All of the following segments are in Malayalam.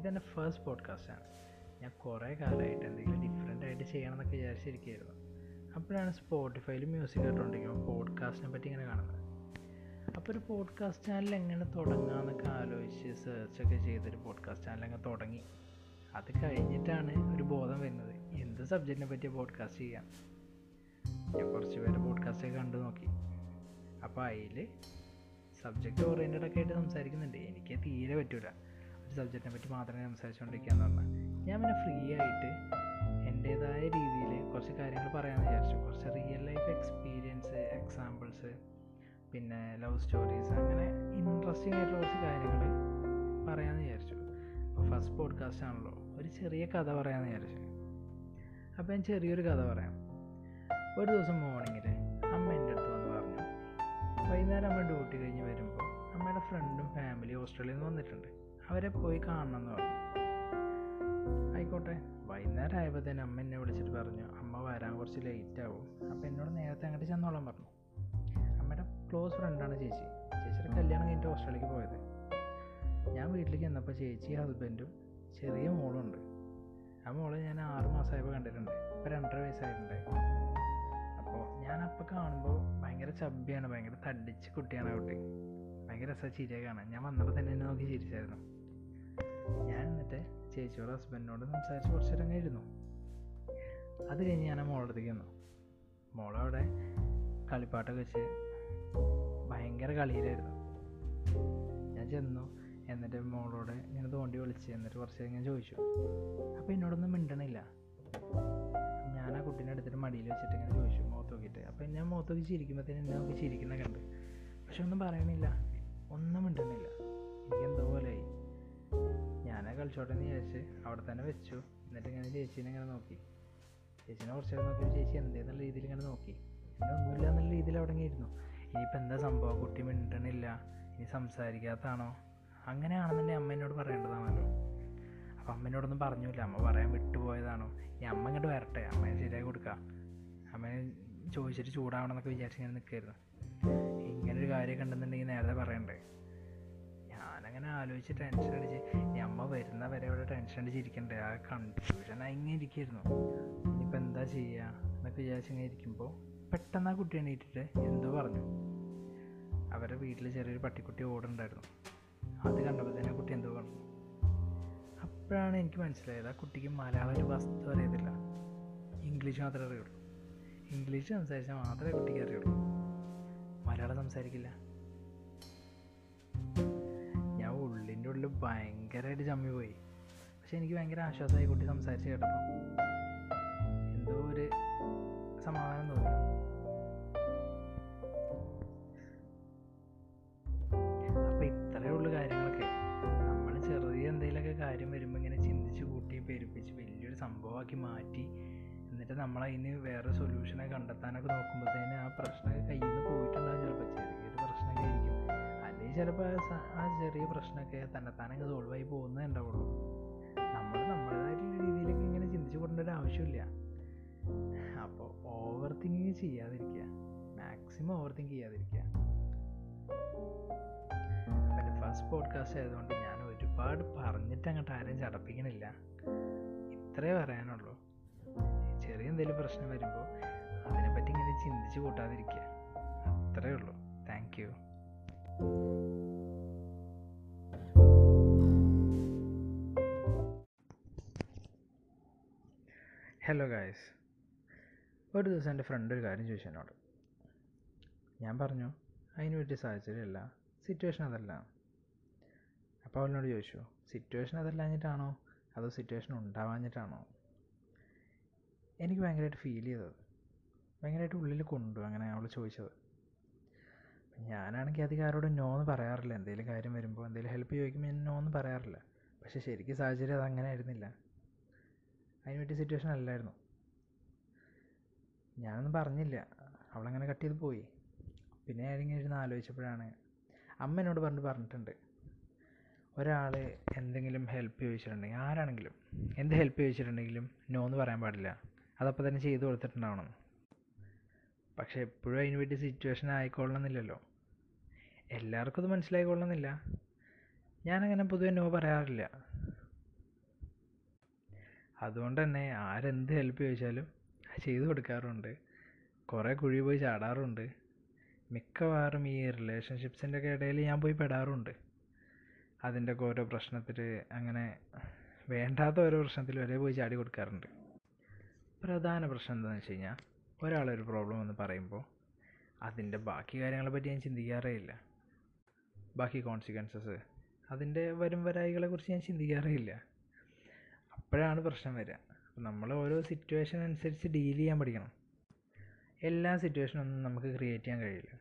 ഇതെന്റെ ഫസ്റ്റ് പോഡ്കാസ്റ്റാണ് ഞാൻ കുറേ കാലമായിട്ട് എന്തെങ്കിലും ഡിഫറെന്റ് ആയിട്ട് ചെയ്യണം എന്നൊക്കെ വിചാരിച്ചിരിക്കുകയായിരുന്നു. അപ്പോഴാണ് സ്പോട്ടിഫൈയിൽ മ്യൂസിക് കേട്ടോണ്ടിരിക്കുമ്പോൾ പോഡ്കാസ്റ്റിനെ പറ്റി ഇങ്ങനെ കാണുന്നത്. അപ്പോൾ ഒരു പോഡ്കാസ്റ്റ് ചാനൽ എങ്ങനെ തുടങ്ങാമെന്നൊക്കെ ആലോചിച്ച് സെർച്ചൊക്കെ ചെയ്തൊരു പോഡ്കാസ്റ്റ് ചാനൽ അങ്ങ് തുടങ്ങി. അത് കഴിഞ്ഞിട്ടാണ് ഒരു ബോധം വരുന്നത്. എന്ത് സബ്ജക്റ്റിനെ പറ്റിയ പോഡ്കാസ്റ്റ് ചെയ്യാം ഞാൻ കുറച്ച് പേര് പോഡ്കാസ്റ്റൊക്കെ കണ്ടു നോക്കി. അപ്പോൾ അതിൽ സബ്ജക്റ്റ് ഓറിയന്റഡ് ഒക്കെ ആയിട്ട് സംസാരിക്കുന്നുണ്ട്. എനിക്ക് തീരെ പറ്റൂല. ഒരു സബ്ജക്റ്റിനെ പറ്റി മാത്രമേ സംസാരിച്ചുകൊണ്ടിരിക്കുക എന്ന് പറഞ്ഞാൽ ഞാൻ പിന്നെ ഫ്രീ ആയിട്ട് എന്റെതായ രീതിയിൽ കുറച്ച് കാര്യങ്ങൾ പറയാമെന്ന് വിചാരിച്ചു. കുറച്ച് റിയൽ ലൈഫ് എക്സ്പീരിയൻസ് എക്സാമ്പിൾസ് പിന്നെ ലവ് സ്റ്റോറീസ് അങ്ങനെ ഇൻട്രസ്റ്റിംഗ് ആയിട്ടുള്ള കുറച്ച് കാര്യങ്ങൾ പറയാമെന്ന് വിചാരിച്ചു. അപ്പോൾ ഫസ്റ്റ് പോഡ്കാസ്റ്റ് ആണല്ലോ. ഒരു ചെറിയ കഥ പറയാമെന്ന് വിചാരിച്ചു. അപ്പോൾ ഞാൻ ചെറിയൊരു കഥ പറയാം. ഒരു ദിവസം മോർണിംഗിൽ അമ്മ എന്റെ അടുത്ത് വന്ന് പറഞ്ഞു വൈകുന്നേരം അമ്മ ഡ്യൂട്ടി കഴിഞ്ഞ് വരുമ്പോൾ അമ്മയുടെ ഫ്രണ്ടും ഫാമിലി ഓസ്ട്രേലിയയിൽ നിന്ന് വന്നിട്ടുണ്ട്. അവരെ പോയി കാണണം എന്ന് പറഞ്ഞു. ആയിക്കോട്ടെ. വൈകുന്നേരം ആയപ്പോൾ തന്നെ അമ്മ എന്നെ വിളിച്ചിട്ട് പറഞ്ഞു അമ്മ വരാൻ കുറച്ച് ലേറ്റ് ആവും അപ്പോൾ എന്നോട് നേരത്തെ അങ്ങോട്ട് ചെന്നോളാൻ പറഞ്ഞു. അമ്മയുടെ ക്ലോസ് ഫ്രണ്ടാണ് ചേച്ചി. ചേച്ചിയുടെ കല്യാണം കഴിഞ്ഞിട്ട് ഓസ്ട്രേലിയക്ക് പോയത്. ഞാൻ വീട്ടിലേക്ക് ചെന്നപ്പോൾ ചേച്ചി ഹസ്ബൻഡും ചെറിയ മോളുണ്ട് ആ മോളെ ഞാൻ ആറ് മാസമായപ്പോൾ കണ്ടിട്ടുണ്ട്. ഇപ്പോൾ രണ്ടര വയസ്സായിട്ടുണ്ട്. അപ്പോൾ ഞാൻ അപ്പോൾ കാണുമ്പോൾ ഭയങ്കര ചബ്ബിയാണ് ഭയങ്കര തടിച്ച് കുട്ടിയാണ് കുട്ടി. ഭയങ്കര രസ ചിരിയെ കാണാൻ. ഞാൻ വന്നപ്പോൾ തന്നെ എന്നെ നോക്കി ചിരിച്ചായിരുന്നു. ചേച്ചിയോട് ഹസ്ബൻഡിനോട് സംസാരിച്ച് കുറച്ച് നേരം കഴിഞ്ഞു അത് കഴിഞ്ഞ് ഞാൻ മോളടുത്തേക്ക് വന്നു. മോളവിടെ കളിപ്പാട്ടൊക്കെ വെച്ച് ഭയങ്കര കളിയിലായിരുന്നു. ഞാൻ ചെന്നു എന്നിട്ട് മോളോട് ഇങ്ങനെ തോണ്ടി വിളിച്ച് എന്നിട്ട് കുറച്ച് ഞാൻ ചോദിച്ചു. അപ്പോൾ എന്നോടൊന്നും മിണ്ടണില്ല. ഞാൻ ആ കുട്ടീനെ എടുത്തിട്ട് മടിയിൽ വെച്ചിട്ട് ഇങ്ങനെ ചോദിച്ചു മുഖത്ത് നോക്കിയിട്ട്. അപ്പോൾ ഞാൻ മുഖത്ത് നോക്കി ചിരിക്കുമ്പോഴത്തേന് എന്നെ നോക്കി ചിരിക്കുന്ന കണ്ട്. പക്ഷെ ഒന്നും പറയണില്ല. ഒന്നും മിണ്ടുന്നില്ല എനിക്ക് എന്തോ പോലെയായി. ഞാൻ കളിച്ചോട്ടെ എന്ന് വിചാരിച്ച് അവിടെ തന്നെ വെച്ചു. എന്നിട്ട് ഇങ്ങനെ ചേച്ചീനെ ഇങ്ങനെ നോക്കി. ചേച്ചീനെ കുറച്ച് നേരം നോക്കി ചേച്ചി എന്തേന്നുള്ള രീതിയിൽ ഇങ്ങനെ നോക്കി. പിന്നെ ഒന്നുമില്ല എന്നുള്ള രീതിയിൽ അവിടെ ഇരുന്നു. ഇനിയിപ്പോൾ എന്താ സംഭവം? കുട്ടി മിണ്ടണില്ല. ഇനി സംസാരിക്കാത്തതാണോ അങ്ങനെയാണെന്നുണ്ടെങ്കിൽ അമ്മ എന്നോട് പറയേണ്ടതാണല്ലോ അപ്പോൾ അമ്മേനോടൊന്നും പറഞ്ഞില്ല. അമ്മ പറയാൻ വിട്ടുപോയതാണോ? ഈ അമ്മ ഇങ്ങോട്ട് വരട്ടെ. അമ്മയെ ശരിയാക്കി കൊടുക്കാം. അമ്മേനെ ചോദിച്ചിട്ട് ചൂടാവണം എന്നൊക്കെ വിചാരിച്ച് ഇങ്ങനെ നിൽക്കായിരുന്നു ഇങ്ങനൊരു കാര്യമൊക്കെ ഉണ്ടെന്നുണ്ടെങ്കിൽ നേരത്തെ പറയണ്ടേ. ഞാനങ്ങനെ ആലോചിച്ച് ടെൻഷൻ അടിച്ച്. ഈ അമ്മ വരുന്ന വരെ ഇവിടെ ടെൻഷൻ അടിച്ചിരിക്കണ്ടേ ആ കൺഫ്യൂഷൻ അങ്ങനെ ഇരിക്കുന്നു ഇനിയിപ്പോൾ എന്താ ചെയ്യുക എന്നൊക്കെ വിചാരിച്ച് ഇങ്ങനെ ഇരിക്കുമ്പോൾ പെട്ടെന്ന് ആ കുട്ടി എണീറ്റിട്ട് എന്തോ പറഞ്ഞു. അവരുടെ വീട്ടിൽ ചെറിയൊരു പട്ടിക്കുട്ടി ഓടുണ്ടായിരുന്നു അത് കണ്ടപ്പോൾ തന്നെ കുട്ടി എന്തോ പറഞ്ഞു. അപ്പോഴാണ് എനിക്ക് മനസ്സിലായത് ആ കുട്ടിക്ക് മലയാളം ഒരു വസ്തു അറിയത്തില്ല. ഇംഗ്ലീഷ് മാത്രമേ അറിയുള്ളൂ. ഇംഗ്ലീഷ് സംസാരിച്ചാൽ മാത്രമേ കുട്ടിക്ക് അറിയുള്ളൂ. മലയാളം സംസാരിക്കില്ല. ഉള്ളിൽ ഭയങ്കരമായിട്ട് ചമ്മി പോയി. പക്ഷെ എനിക്ക് ഭയങ്കര ആശ്വാസമായി കുട്ടി സംസാരിച്ച് കേട്ടപ്പോൾ എന്തോ ഒരു സമാധാനം തോന്നി. അപ്പം ഇത്രയേ ഉള്ളൂ കാര്യങ്ങളൊക്കെ. നമ്മൾ ചെറിയ എന്തെങ്കിലുമൊക്കെ കാര്യം വരുമ്പോൾ ഇങ്ങനെ ചിന്തിച്ച് കൂട്ടി പെരുപ്പിച്ച് വലിയൊരു സംഭവമാക്കി മാറ്റി എന്നിട്ട് നമ്മൾ അതിന് വേറെ സൊല്യൂഷനെ കണ്ടെത്താനൊക്കെ നോക്കുമ്പോഴത്തേന് ആ പ്രശ്നമൊക്കെ കയ്യിൽ നിന്ന് പോയിട്ടുണ്ടാകും ചിലപ്പോൾ അല്ലെങ്കിൽ ചിലപ്പോൾ ആ ചെറിയ പ്രശ്നമൊക്കെ തന്നെത്താനങ്ങ് സോൾവ് ആയി പോകുന്നേ ഉണ്ടാവുള്ളൂ. നമ്മൾ നമ്മുടേതായിട്ടുള്ള രീതിയിലൊക്കെ ഇങ്ങനെ ചിന്തിച്ചു കൊടുക്കേണ്ട ഒരു ആവശ്യമില്ല. അപ്പോൾ ഓവർ തിങ്കിങ് ചെയ്യാതിരിക്കുക മാക്സിമം ഓവർ തിങ്ക് ചെയ്യാതിരിക്കുക എന്റെ ഫസ്റ്റ് പോഡ്കാസ്റ്റ് ആയതുകൊണ്ട് ഞാൻ ഒരുപാട് പറഞ്ഞിട്ട് അങ്ങോട്ട് ആരെയും ചടപ്പിക്കണില്ല. ഇത്രേ പറയാനുള്ളൂ. ചെറിയ എന്തെങ്കിലും പ്രശ്നം വരുമ്പോൾ അതിനെപ്പറ്റി ഇങ്ങനെ ചിന്തിച്ച് കൂട്ടാതിരിക്കുക അത്രേ ഉള്ളൂ. താങ്ക് യു ഹലോ ഗായ്സ് ഒരു ദിവസം എന്റെ ഫ്രണ്ട് ഒരു കാര്യം ചോദിച്ചു എന്നോട്. ഞാൻ പറഞ്ഞു അതിന് പറ്റിയ സാഹചര്യമല്ല സിറ്റുവേഷൻ അതല്ല. അപ്പോൾ അവനോട് ചോദിച്ചു സിറ്റുവേഷൻ അതല്ലാഞ്ഞിട്ടാണോ? അതോ സിറ്റുവേഷൻ ഉണ്ടാവാഞ്ഞിട്ടാണോ? എനിക്ക് ഭയങ്കരമായിട്ട് ഫീൽ ചെയ്തത്. ഭയങ്കരമായിട്ട് ഉള്ളിൽ കൊണ്ടു അങ്ങനെ അവൾ ചോദിച്ചത്. ഞാനാണെങ്കിൽ അധികം ആരോടും നോ എന്ന് പറയാറില്ല. എന്തെങ്കിലും കാര്യം വരുമ്പോൾ എന്തെങ്കിലും ഹെൽപ്പ് ചോദിക്കുമ്പോൾ ഞാൻ നോ എന്ന് പറയാറില്ല. പക്ഷേ ശരിക്കും സാഹചര്യം അത് അങ്ങനെ ആയിരുന്നില്ല. അതിന് പറ്റിയ സിറ്റുവേഷൻ അല്ലായിരുന്നു. ഞാനൊന്നും പറഞ്ഞില്ല. അവളങ്ങനെ കട്ട് ചെയ്ത് പോയി. പിന്നെ ഞാനിങ്ങനെ ഇരുന്ന് ആലോചിച്ചപ്പോഴാണ് അമ്മ എന്നോട് പറഞ്ഞിട്ട് പറഞ്ഞിട്ടുണ്ട്. ഒരാൾ എന്തെങ്കിലും ഹെൽപ്പ് ചോദിച്ചിട്ടുണ്ടെങ്കിൽ ആരാണെങ്കിലും എന്ത് ഹെൽപ്പ് ചോദിച്ചിട്ടുണ്ടെങ്കിലും നോ എന്ന് പറയാൻ പാടില്ല. അതപ്പോൾ തന്നെ ചെയ്തു കൊടുത്തിട്ടുണ്ടാവണം. പക്ഷേ എപ്പോഴും അതിന് വേണ്ടി സിറ്റുവേഷൻ ആയിക്കൊള്ളണമെന്നില്ലല്ലോ. എല്ലാവർക്കും ഇത് മനസ്സിലായിക്കൊള്ളണമെന്നില്ല ഞാനങ്ങനെ പൊതുവെ നോ പറയാറില്ല. അതുകൊണ്ട് തന്നെ ആരെന്ത് ഹെൽപ്പ് ചോദിച്ചാലും ചെയ്തു കൊടുക്കാറുണ്ട്. കുറേ കുഴി പോയി ചാടാറുണ്ട്. മിക്കവാറും ഈ റിലേഷൻഷിപ്സിന്റെ ഒക്കെ ഇടയിൽ ഞാൻ പോയി പെടാറുണ്ട്. അതിന്റെ ഒക്കെ ഓരോ പ്രശ്നത്തിൽ അങ്ങനെ വേണ്ടാത്ത ഓരോ പ്രശ്നത്തിൽ വരെ പോയി ചാടി കൊടുക്കാറുണ്ട്. പ്രധാന പ്രശ്നം എന്താണെന്ന് വെച്ച് കഴിഞ്ഞാൽ ഒരാളൊരു പ്രോബ്ലം എന്ന് പറയുമ്പോൾ അതിന്റെ ബാക്കി കാര്യങ്ങളെ പറ്റി ഞാൻ ചിന്തിക്കാറേ ഇല്ല. ബാക്കി കോൺസിക്വൻസസ് അതിന്റെ വരും വരായികളെ കുറിച്ച് ഞാൻ ചിന്തിക്കാറേയില്ല. അപ്പോഴാണ് പ്രശ്നം വരിക. അപ്പം നമ്മൾ ഓരോ സിറ്റുവേഷൻ അനുസരിച്ച് ഡീൽ ചെയ്യാൻ പഠിക്കണം. എല്ലാ സിറ്റുവേഷനൊന്നും നമുക്ക് ക്രിയേറ്റ് ചെയ്യാൻ കഴിയില്ല.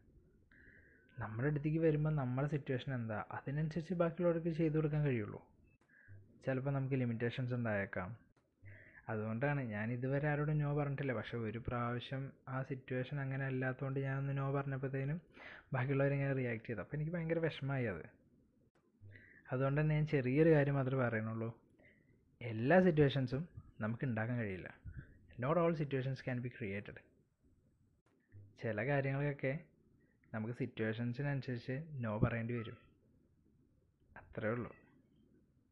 നമ്മുടെ അടുത്തേക്ക് വരുമ്പോൾ നമ്മുടെ സിറ്റുവേഷൻ എന്താ? അതിനനുസരിച്ച് ബാക്കിയുള്ളവർക്ക് ചെയ്തു കൊടുക്കാൻ കഴിയുള്ളൂ. ചിലപ്പോൾ നമുക്ക് ലിമിറ്റേഷൻസ് ഉണ്ടായേക്കാം അതുകൊണ്ടാണ് ഞാൻ ഇതുവരെ ആരോടും നോ പറഞ്ഞിട്ടില്ല. പക്ഷേ ഒരു പ്രാവശ്യം ആ സിറ്റുവേഷൻ അങ്ങനെ അല്ലാത്തതുകൊണ്ട് ഞാനൊന്ന് നോ പറഞ്ഞപ്പോഴത്തേനും ബാക്കിയുള്ളവരിങ്ങനെ റിയാക്ട് ചെയ്തു. അപ്പോൾ എനിക്ക് ഭയങ്കര വിഷമമായി അത്. അതുകൊണ്ട് തന്നെ ഞാൻ ചെറിയൊരു കാര്യം മാത്രമേ പറയുന്നുള്ളൂ. എല്ലാ സിറ്റുവേഷൻസും നമുക്ക് ഉണ്ടാക്കാൻ കഴിയില്ല. Not all situations can be created ചില കാര്യങ്ങൾക്കൊക്കെ നമുക്ക് സിറ്റുവേഷൻസിനനുസരിച്ച് നോ പറയേണ്ടി വരും. അത്രേ ഉള്ളൂ.